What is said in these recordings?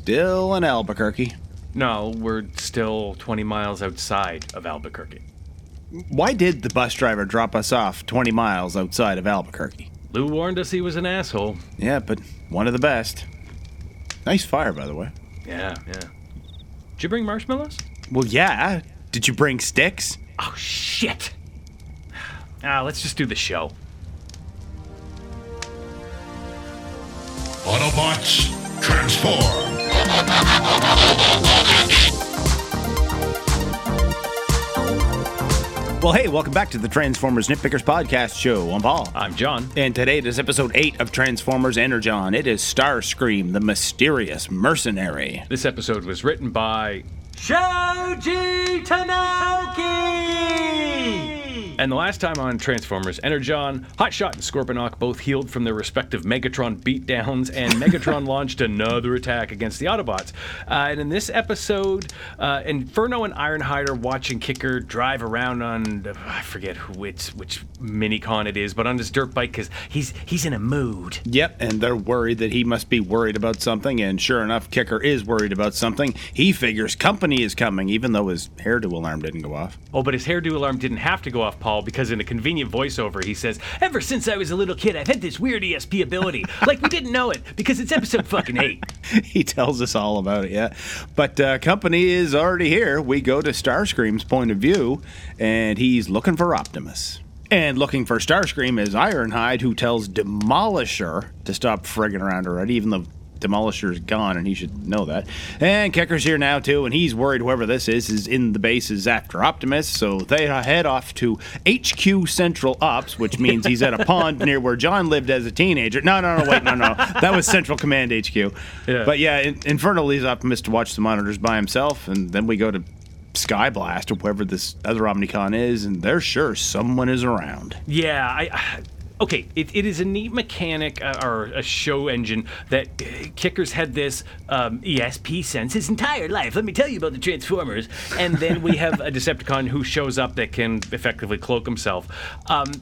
still in Albuquerque. No, we're still 20 miles outside of Albuquerque. Why did the bus driver drop us off 20 miles outside of Albuquerque? Lou warned us he was an asshole. Yeah, but one of the best. Nice fire, by the way. Yeah, yeah. Did you bring marshmallows? Well, yeah. Did you bring sticks? Oh, shit! Ah, let's just do the show. Autobots, transform! Well, hey, welcome back to the Transformers Nitpickers Podcast Show. I'm Paul. I'm John. And today it is episode 8 of Transformers Energon. It is Starscream, the mysterious mercenary. This episode was written by Shoji Tanauki! And the last time on Transformers Energon, Hotshot and Scorponok both healed from their respective Megatron beatdowns, and Megatron launched another attack against the Autobots. Uh, and in this episode, uh, Inferno and Ironhide are watching Kicker drive around on, uh, I forget which, which minicon it is, but on his dirt bike because he's, he's in a mood. Yep, and they're worried that he must be worried about something, and sure enough, Kicker is worried about something. He figures company is coming, even though his hairdo alarm didn't go off. Oh, but his hairdo alarm didn't have to go off, Paul, because in a convenient voiceover, he says, Ever since I was a little kid, I've had this weird ESP ability. like we didn't know it, because it's episode fucking eight. he tells us all about it, yeah. But uh, company is already here. We go to Starscream's point of view, and he's looking for Optimus. And looking for Starscream is Ironhide, who tells Demolisher to stop frigging around already, even though Demolisher's gone, and he should know that. And Kicker's here now too, and he's worried whoever this is is in the bases after Optimus, so they head off to HQ Central Ops, which means he's at a pond near where John lived as a teenager. No, no, no, wait, no, no, that was Central Command HQ. Yeah. But yeah, In- Inferno leaves Optimus to watch the monitors by himself, and then we go to Skyblast or whoever this other Omnicon is, and they're sure someone is around. Yeah, I. Okay, it, it is a neat mechanic uh, or a show engine that uh, Kickers had this um, ESP sense his entire life. Let me tell you about the Transformers. And then we have a Decepticon who shows up that can effectively cloak himself. Um,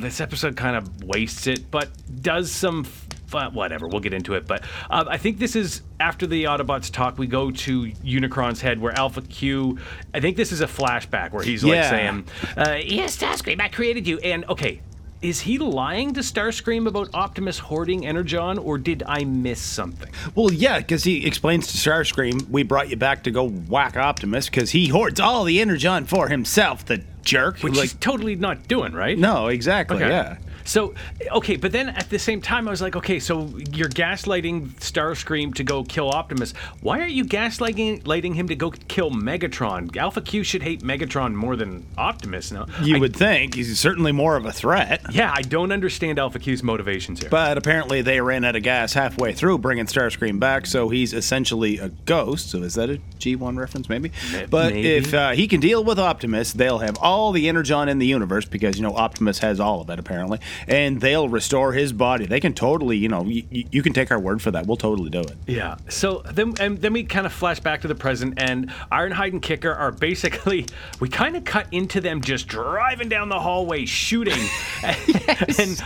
this episode kind of wastes it, but does some. F- whatever, we'll get into it. But uh, I think this is after the Autobots talk. We go to Unicron's head where Alpha Q. I think this is a flashback where he's like Yeah. saying, uh, "Yes, Starscream, I created you." And okay, is he lying to Starscream about Optimus hoarding Energon, or did I miss something? Well, yeah, because he explains to Starscream, we brought you back to go whack Optimus because he hoards all the Energon for himself, the jerk. Which like, he's totally not doing, right? no, exactly, Okay. yeah. So, okay, but then at the same time, I was like, okay, so you're gaslighting Starscream to go kill Optimus. Why are you gaslighting lighting him to go kill Megatron? Alpha Q should hate Megatron more than Optimus now. You I- would think he's certainly more of a threat. Yeah, I don't understand Alpha Q's motivations here. But apparently they ran out of gas halfway through bringing Starscream back, so he's essentially a ghost. So is that a G1 reference, maybe? But maybe. if uh, he can deal with Optimus, they'll have all the Energon in the universe because, you know, Optimus has all of it, apparently. And they'll restore his body. They can totally, you know, y- y- you can take our word for that. We'll totally do it. Yeah. So then, and then we kind of flash back to the present, and Ironhide and Kicker are basically we kind of cut into them just driving down the hallway shooting, and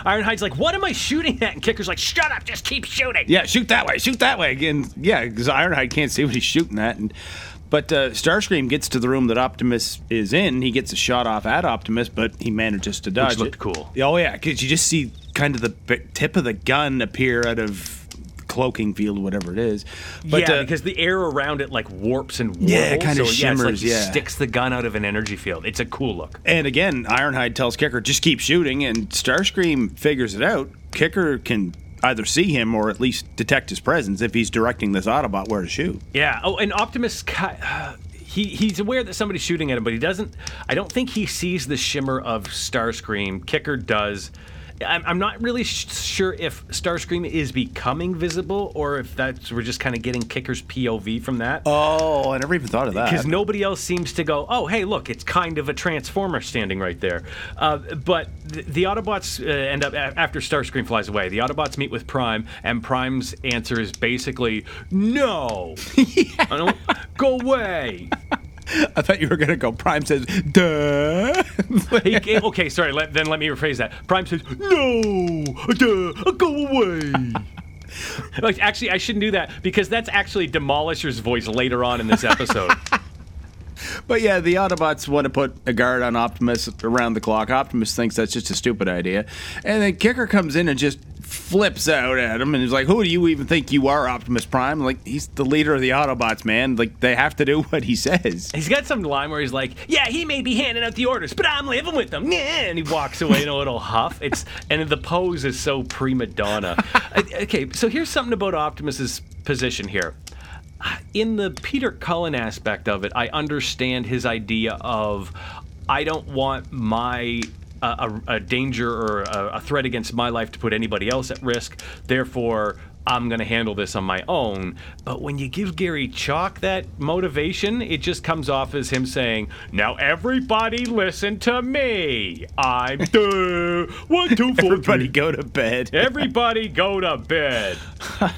Ironhide's like, "What am I shooting at?" And Kicker's like, "Shut up, just keep shooting." Yeah, shoot that way, shoot that way. Again, yeah, because Ironhide can't see what he's shooting at. And but uh, Starscream gets to the room that Optimus is in. He gets a shot off at Optimus, but he manages to dodge It looked it. cool. Oh yeah, because you just see kind of the tip of the gun appear out of cloaking field, whatever it is. But yeah, uh, because the air around it like warps and warbles. Yeah, it kinda so, yeah, it's like shimmers, yeah. sticks the gun out of an energy field. It's a cool look. and again, Ironhide tells Kicker just keep shooting, and Starscream figures it out. Kicker can either see him or at least detect his presence if he's directing this Autobot where to shoot. Yeah. Oh, and Optimus. Uh, he, he's aware that somebody's shooting at him, but he doesn't. I don't think he sees the shimmer of Starscream. Kicker does. I'm, I'm not really sh- sure if Starscream is becoming visible or if that's we're just kind of getting Kicker's POV from that. Oh, I never even thought of that. because nobody else seems to go, oh, hey, look, it's kind of a transformer standing right there. Uh, but the, the Autobots uh, end up, a- after Starscream flies away, the Autobots meet with Prime, and Prime's answer is basically, no, I don't, go away. I thought you were gonna go. Prime says, "Duh." He- okay, sorry, let, then let me rephrase that. Prime says, no, duh, go away. like, actually, I shouldn't do that because that's actually Demolisher's voice later on in this episode. But yeah, the Autobots want to put a guard on Optimus around the clock. Optimus thinks that's just a stupid idea. And then Kicker comes in and just flips out at him and he's like, Who do you even think you are, Optimus Prime? Like, he's the leader of the Autobots, man. Like, they have to do what he says. He's got some line where he's like, "Yeah, he may be handing out the orders, but I'm living with them." Yeah, and he walks away in a little huff. It's and the pose is so prima donna. Okay, so here's something about Optimus's position here. In the Peter Cullen aspect of it, I understand his idea of I don't want my a, a, a danger or a, a threat against my life to put anybody else at risk. Therefore, I'm going to handle this on my own. But when you give Gary Chalk that motivation, it just comes off as him saying, Now everybody listen to me. I'm the one, two, four, Everybody go to bed. Everybody go to bed.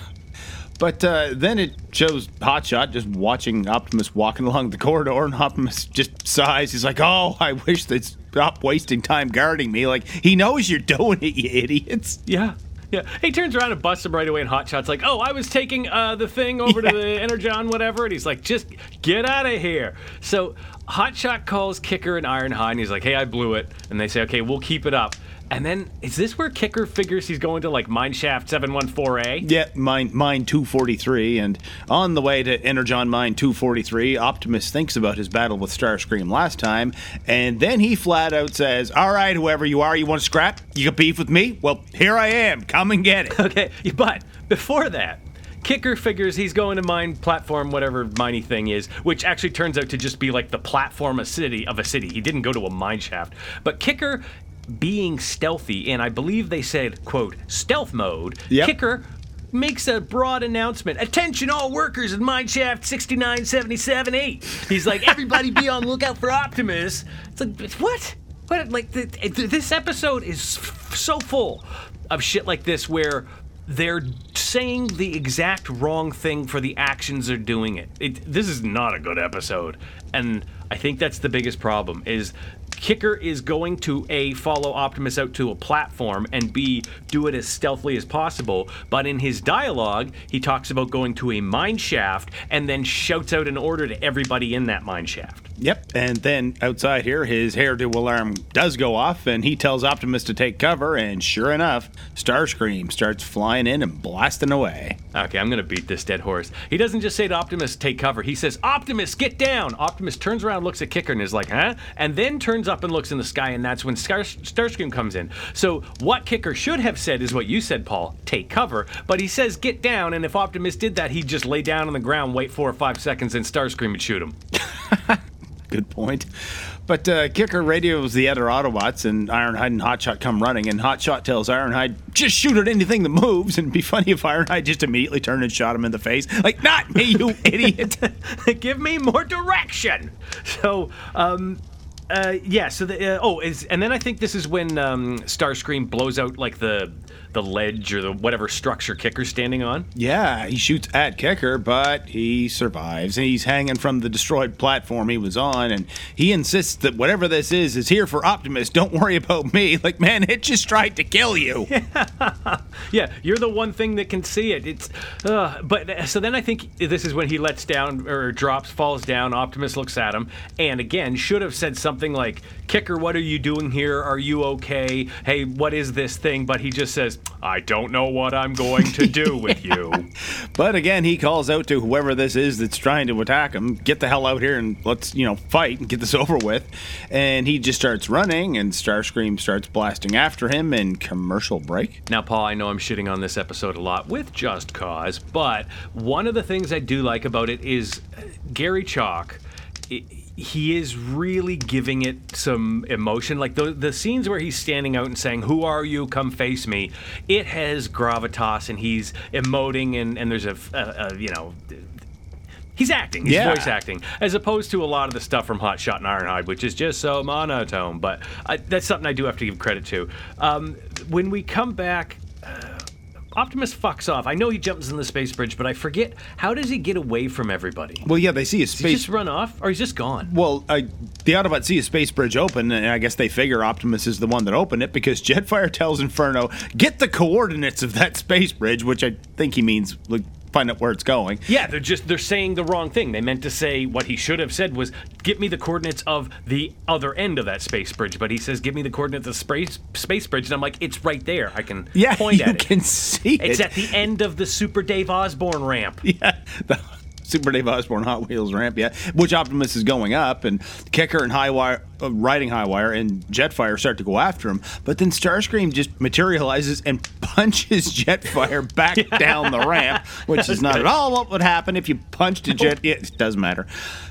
But uh, then it shows Hotshot just watching Optimus walking along the corridor, and Optimus just sighs. He's like, "Oh, I wish they'd stop wasting time guarding me." Like he knows you're doing it, you idiots. Yeah. Yeah. He turns around and busts him right away, and Hotshot's like, "Oh, I was taking uh, the thing over Yeah. to the Energon, whatever." And he's like, "Just get out of here." So Hotshot calls Kicker and Ironhide, and he's like, "Hey, I blew it." And they say, "Okay, we'll keep it up." And then is this where Kicker figures he's going to like Mineshaft 714A? Yeah, mine, mine 243, and on the way to Energon Mine 243, Optimus thinks about his battle with Starscream last time, and then he flat out says, "All right, whoever you are, you want to scrap? You got beef with me? Well, here I am. Come and get it." Okay, but before that, Kicker figures he's going to mine platform, whatever miney thing is, which actually turns out to just be like the platform a city of a city. He didn't go to a mine shaft. But Kicker being stealthy, and I believe they said, quote, stealth mode, Yep. Kicker makes a broad announcement. Attention all workers in mine shaft 69778. He's like, everybody be on lookout for Optimus. It's like, what? What? Like, the, this episode is f- so full of shit like this where they're saying the exact wrong thing for the actions they're doing it. it. This is not a good episode, and I think that's the biggest problem. Is Kicker is going to a follow Optimus out to a platform and b do it as stealthily as possible. But in his dialogue, he talks about going to a mine shaft and then shouts out an order to everybody in that mine shaft. Yep. And then outside here, his hairdo alarm does go off, and he tells Optimus to take cover. And sure enough, Starscream starts flying in and blasting away. Okay, I'm gonna beat this dead horse. He doesn't just say to Optimus, take cover. He says, Optimus, get down. Optimus turns around, looks at Kicker, and is like, huh? And then turns up and looks in the sky, and that's when Star- Starscream comes in. So what Kicker should have said is what you said, Paul, take cover. But he says, get down, and if Optimus did that, he'd just lay down on the ground, wait four or five seconds, and Starscream would shoot him. Good point. But uh, Kicker radios the other Autobots, and Ironhide and Hotshot come running, and Hotshot tells Ironhide, just shoot at anything that moves. And be funny if Ironhide just immediately turned and shot him in the face. Like, not me, you idiot. Give me more direction. So, um, uh, yeah. So the uh, oh, is and then I think this is when um, Starscream blows out like the the ledge or the whatever structure Kicker's standing on. yeah, he shoots at Kicker, but he survives. He's hanging from the destroyed platform he was on, and he insists that whatever this is is here for Optimus. Don't worry about me. Like, man, it just tried to kill you. Yeah, you're the one thing that can see it. It's, uh, but uh, so then I think this is when he lets down or drops, falls down. Optimus looks at him, and again should have said something like, "Kicker, what are you doing here? Are you okay? Hey, what is this thing?" But he just says, "I don't know what I'm going to do with you." But again, he calls out to whoever this is that's trying to attack him, get the hell out here and let's, you know, fight and get this over with. And he just starts running, and Starscream starts blasting after him, and commercial break. Now, Paul, I know I'm shitting on this episode a lot with just cause, but one of the things I do like about it is uh, Gary Chalk. i he is really giving it some emotion. Like the the scenes where he's standing out and saying, "Who are you? Come face me." It has gravitas, and he's emoting, and and there's a, a, a you know. He's acting. He's Yeah. voice acting, as opposed to a lot of the stuff from Hot Shot and Ironhide, which is just so monotone. But I, that's something I do have to give credit to. Um, when we come back, Optimus fucks off. I know he jumps in the space bridge, but I forget how does he get away from everybody? Well, yeah, they see a Does he space. just run off, or he's just gone? Well, I, the Autobots see a space bridge open, and I guess they figure Optimus is the one that opened it because Jetfire tells Inferno, get the coordinates of that space bridge, which I think he means like, find out where it's going. Yeah, they're just they're saying the wrong thing. They meant to say what he should have said was give me the coordinates of the other end of that space bridge, but he says give me the coordinates of the space space bridge, and I'm like, it's right there. I can Yeah, point at it. You can see it. It's at the end of the Super Dave Osborne ramp. Yeah, the Super Dave Osborne Hot Wheels ramp, yeah, which Optimus is going up, and Kicker and Highwire, uh, high wire and Jetfire start to go after him, but then Starscream just materializes and punches Jetfire back down the ramp, which is not at all what would happen if you punched a jet. It doesn't matter.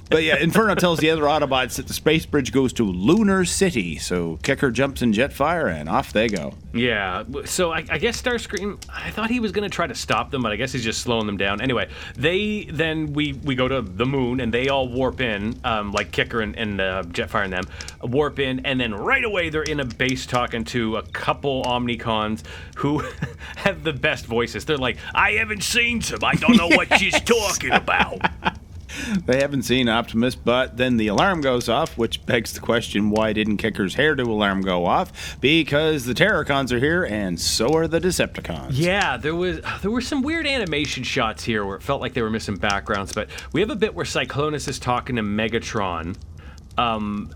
But yeah, Inferno tells the other Autobots that the space bridge goes to Lunar City, so Kicker jumps in Jetfire, and off they go. Yeah, so I, I guess Starscream. I thought he was going to try to stop them, but I guess he's just slowing them down. Anyway, they then we we go to the moon and they all warp in, um, like Kicker and, and uh, Jetfire and them warp in, and then right away they're in a base talking to a couple Omnicons who have the best voices. They're like, "I haven't seen some. I don't know what she's talking about." They haven't seen Optimus, but then the alarm goes off, which begs the question why didn't Kicker's hairdo alarm go off? Because the Terracons are here, and so are the Decepticons. Yeah, there was there were some weird animation shots here where it felt like they were missing backgrounds, but we have a bit where Cyclonus is talking to Megatron, um,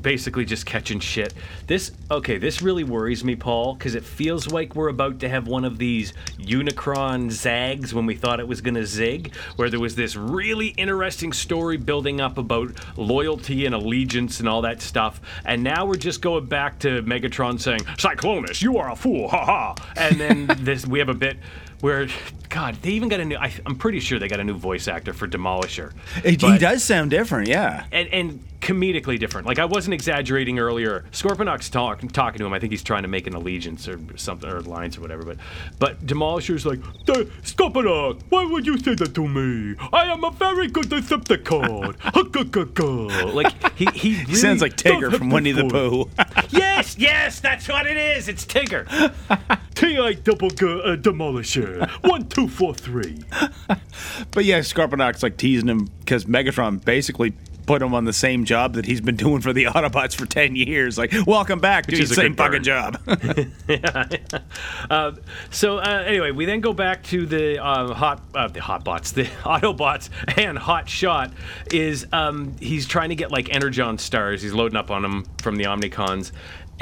basically just catching shit. This okay, this really worries me, Paul, because it feels like we're about to have one of these Unicron zags when we thought it was gonna zig, where there was this really interesting story building up about loyalty and allegiance and all that stuff, and now we're just going back to Megatron saying, "Cyclonus, you are a fool, ha ha," and then this we have a bit. Where, God, they even got a new. I, I'm pretty sure they got a new voice actor for Demolisher. It- he does sound different, yeah. and, and comedically different. Like I wasn't exaggerating earlier. Scorponok's talk, talking to him. I think he's trying to make an allegiance or something or lines or whatever. But but Demolisher's like, "The- Scorponok, why would you say that to me? I am a very good Decepticon. like he he really Sounds like Tigger from Winnie the. Pooh. yes, yes, that's what it is. It's Tigger. T.I. double G- uh, Demolisher. One, two, four, three. but yeah, Scorponok's like teasing him because Megatron basically put him on the same job that he's been doing for the Autobots for 10 years. Like, welcome back, do the same fucking job. Uh, so uh, anyway, we then go back to the uh, hot uh, the hotbots, the Autobots, and Hot Shot is um, he's trying to get like Energon stars. He's loading up on them from the Omnicons,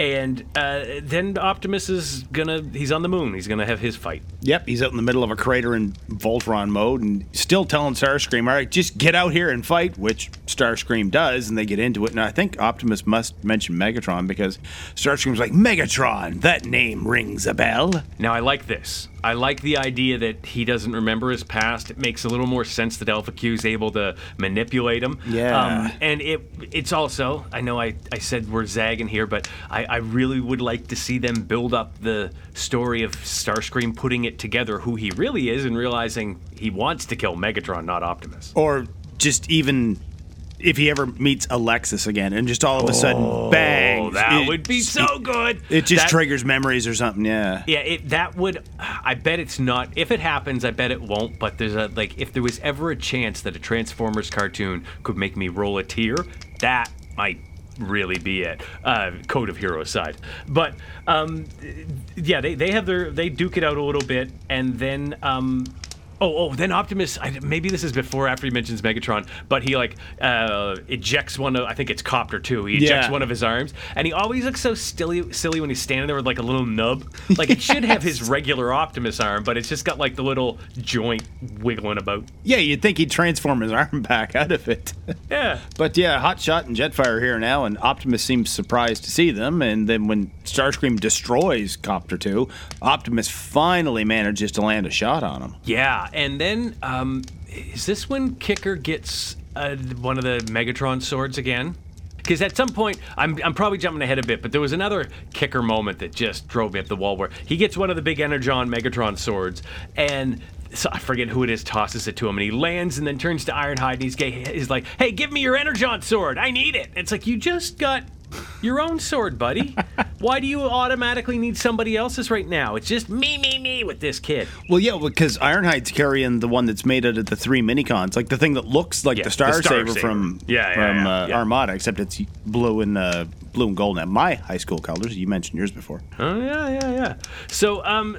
and uh, then Optimus is gonna he's on the moon. He's gonna have his fight. Yep, he's out in the middle of a crater in Voltron mode and still telling Starscream, all right, just get out here and fight, which Starscream does, and they get into it. And I think Optimus must mention Megatron because Starscream's like, Megatron, that name rings a bell. Now I like this. I like the idea that he doesn't remember his past. It makes a little more sense that Alpha Q is able to manipulate him. Yeah. Um, and it it's also I know I, I said we're zagging here, but I, I really would like to see them build up the story of Starscream putting it together who he really is and realizing he wants to kill Megatron, not Optimus. Or just even if he ever meets Alexis again and just all of a sudden, bang. Oh, that it- would be so good. It just That- triggers memories or something, yeah. Yeah, it, that would. I bet it's not. If it happens, I bet it won't. But there's a like, if there was ever a chance that a Transformers cartoon could make me roll a tear, that might really be it. Uh, Code of Heroes aside, but um, yeah, they, they have their they duke it out a little bit, and then um, Oh, oh, then Optimus. I, maybe this is before after he mentions Megatron, but he like uh, ejects one of. I think it's Copter too. He ejects Yeah. one of his arms, and he always looks so silly, silly when he's standing there with like a little nub. Like it should have his regular Optimus arm, but it's just got like the little joint wiggling about. Yeah, you'd think he'd transform his arm back out of it. Yeah. But yeah, Hotshot and Jetfire are here now, and Optimus seems surprised to see them. And then when Starscream destroys Copter 2, Optimus finally manages to land a shot on him. Yeah, and then um, is this when Kicker gets uh, one of the Megatron swords again? Because at some point, I'm, I'm probably jumping ahead a bit, but there was another kicker moment that just drove me up the wall where he gets one of the big Energon Megatron swords, and so I forget who it is, tosses it to him, and he lands and then turns to Ironhide and he's, gay, he's like, hey, give me your Energon sword. I need it. It's like, you just got your own sword, buddy. Why do you automatically need somebody else's right now? It's just me, me, me with this kid. Well, yeah, because Ironhide's carrying the one that's made out of the three minicons, like the thing that looks like Yeah, the the Star, Star Saber, Saber. from Yeah, yeah, from uh. Armada, except it's blue and uh, blue and gold. Now, my high school colors. You mentioned yours before. Oh yeah, yeah, yeah. So um,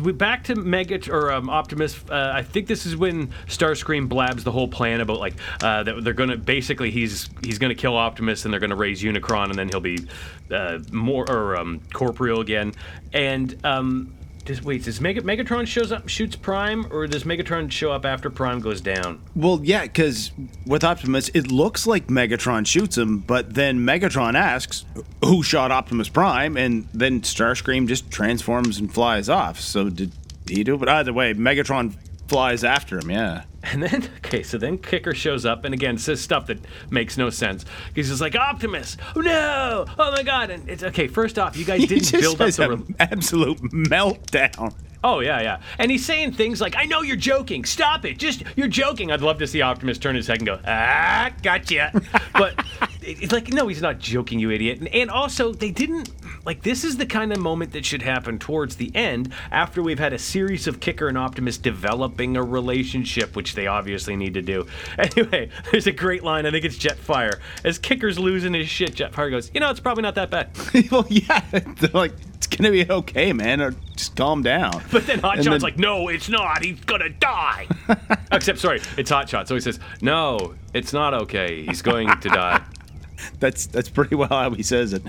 we back to Mega or um, Optimus. Uh, I think this is when Starscream blabs the whole plan about like uh, that they're gonna basically he's he's gonna kill Optimus and they're gonna raise Unicron and then he'll be uh, more or um, corporeal again. And um, wait, does Mega, Megatron shows up shoots Prime or does Megatron show up after Prime goes down? Well, yeah, because with Optimus, it looks like Megatron shoots him, but then Megatron asks, "Who shot Optimus Prime?" And then Starscream just transforms and flies off. So did he do? it? But either way, Megatron flies after him. Yeah. And then, okay, so then Kicker shows up and again says stuff that makes no sense. He's just like, Optimus, oh no, oh my god. And it's okay, first off, you guys He didn't build up the. an Re- absolute meltdown. oh, yeah, yeah. And he's saying things like, I know you're joking, stop it, just, you're joking. I'd love to see Optimus turn his head and go, ah, gotcha. but it's like, no, he's not joking, you idiot. And, and also, they didn't. Like, this is the kind of moment that should happen towards the end after we've had a series of Kicker and Optimus developing a relationship, which they obviously need to do. Anyway, there's a great line. I think it's Jetfire. As Kicker's losing his shit, Jetfire goes, You know, it's probably not that bad. well, yeah, they're like, it's gonna be okay, man. Or just calm down. But then Hotshot's then- like, No, it's not. He's gonna die. Except, sorry, it's Hotshot. So he says, No, it's not okay. He's going to die. That's that's pretty well how he says it.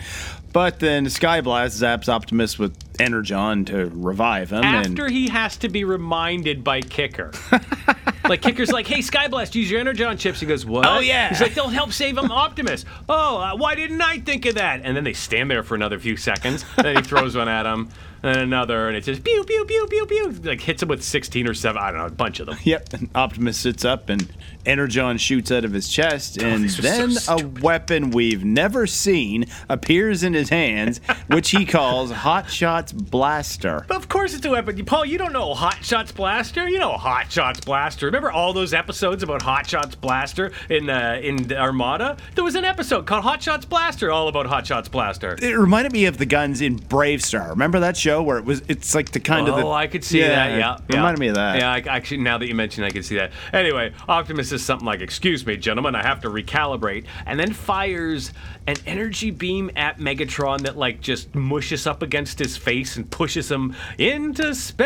But then Skyblast zaps Optimus with Energon to revive him. After and he has to be reminded by Kicker. like Kicker's like, "Hey, Skyblast, use your Energon chips." He goes, "What?" Oh, yeah. He's like, "They'll help save him, Optimus." oh, uh, why didn't I think of that? And then they stand there for another few seconds. And then he throws one at him, and then another, and it just pew pew pew pew pew, like hits him with sixteen or seven. I don't know, a bunch of them. Yep, and Optimus sits up and Energon shoots out of his chest, and Oh, are so then a weapon we've never seen appears in his hands, which he calls Hotshot's blaster. But of course it's a weapon. Paul, you don't know Hot Shots Blaster. You know Hot Shots Blaster. Remember all those episodes about Hot Shots Blaster in uh, in Armada? There was an episode called Hot Shots Blaster, all about Hot Shots Blaster. It reminded me of the guns in BraveStarr. Remember that show where it was? It's like the kind of the. Oh, I could see that. Yeah, it reminded me of that. Yeah, I, actually, now that you mention, it, I can see that. Anyway, Optimus says something like, "Excuse me, gentlemen, I have to recalibrate," and then fires an energy beam at Megatron that like just mushes up against his face and pushes him into space.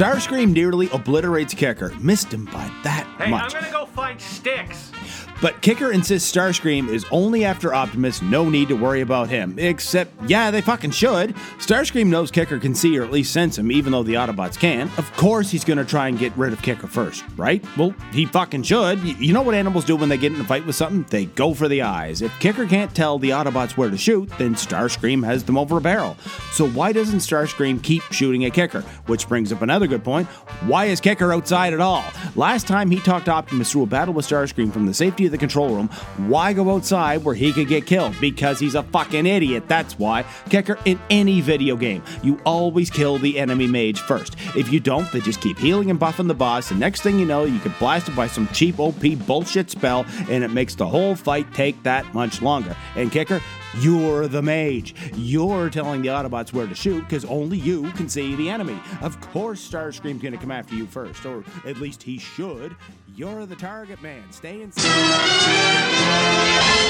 Starscream nearly obliterates Kicker, missed him by that Hey, much. I'm gonna go find sticks. But Kicker insists Starscream is only after Optimus, no need to worry about him. Except, yeah, they fucking should. Starscream knows Kicker can see or at least sense him, even though the Autobots can't. Of course he's gonna try and get rid of Kicker first, right? Well, he fucking should. You know what animals do when they get in a fight with something? They go for the eyes. If Kicker can't tell the Autobots where to shoot, then Starscream has them over a barrel. So why doesn't Starscream keep shooting at Kicker? Which brings up another good point. Why is Kicker outside at all? Last time he talked Optimus through a battle with Starscream from the safety the control room, why go outside where he could get killed? Because he's a fucking idiot. That's why. Kicker, in any video game, you always kill the enemy mage first. If you don't, they just keep healing and buffing the boss, and next thing you know, you get blasted by some cheap OP bullshit spell, and it makes the whole fight take that much longer. And Kicker, you're the mage. You're telling the Autobots where to shoot because only you can see the enemy. Of course, Starscream's gonna come after you first, or at least he should. You're the target man. Stay inside.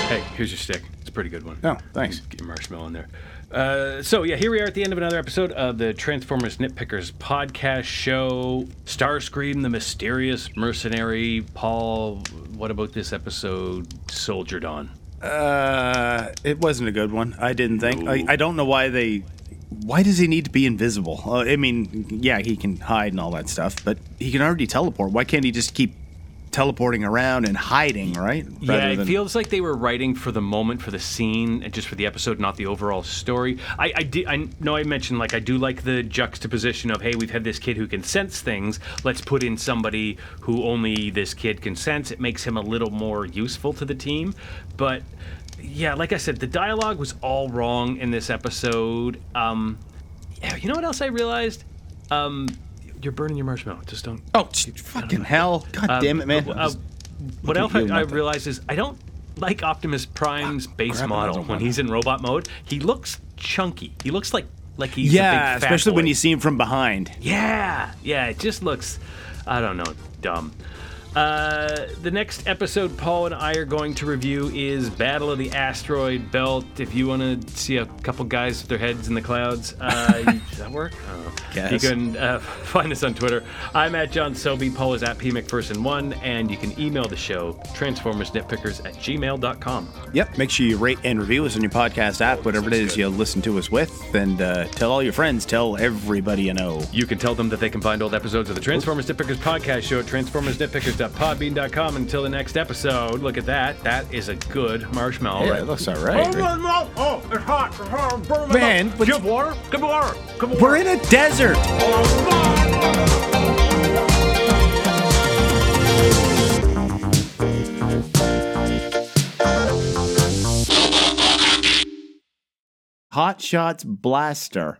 Hey, here's your stick. It's a pretty good one. Oh, thanks. Get your marshmallow in there. Uh, so yeah, here we are at the end of another episode of the Transformers Nitpickers podcast show. Starscream, the mysterious mercenary. Paul, what about this episode? Soldiered on. Uh, it wasn't a good one. I didn't think. I, I don't know why they. Why does he need to be invisible? Uh, I mean, yeah, he can hide and all that stuff, but he can already teleport. Why can't he just keep teleporting around and hiding, right? yeah, Rather it than- feels like they were writing for the moment, for the scene, and just for the episode, not the overall story. I, I, did, I know I mentioned like I do like the juxtaposition of hey, we've had this kid who can sense things. Let's put in somebody who only this kid can sense. It makes him a little more useful to the team. But yeah, like I said, the dialogue was all wrong in this episode. Um, you know what else I realized? Um, you're burning your marshmallow. Just don't. Oh, fucking hell! Um, God damn it, man! Uh, uh what else I, I realized is I don't like Optimus Prime's ah, base model when he's in robot mode. He looks chunky. He looks like like he's a yeah, big fat especially when you see him from behind. Yeah, yeah, it just looks, I don't know, dumb. Uh, the next episode Paul and I are going to review is Battle of the Asteroid Belt. If you want to see a couple guys with their heads in the clouds, uh, does that work? I don't know. Guess. You can uh, find us on Twitter. I'm at John Sobey. Paul is at P McPherson1, and you can email the show transformersnitpickers at gmail.com. Yep. Make sure you rate and review us on your podcast app, whatever it is you listen to us with, and uh, tell all your friends, tell everybody you know. You can tell them that they can find old episodes of the Transformers Nitpickers podcast show at transformersnitpickers.podbean.com. Until the next episode, look at that. That is a good marshmallow. Yeah, right? it looks all right. Oh, it's hot. It's hot. Burn my Man, mouth. but- Give water. Give water. Give water. We're in a desert. Hot Shots Blaster.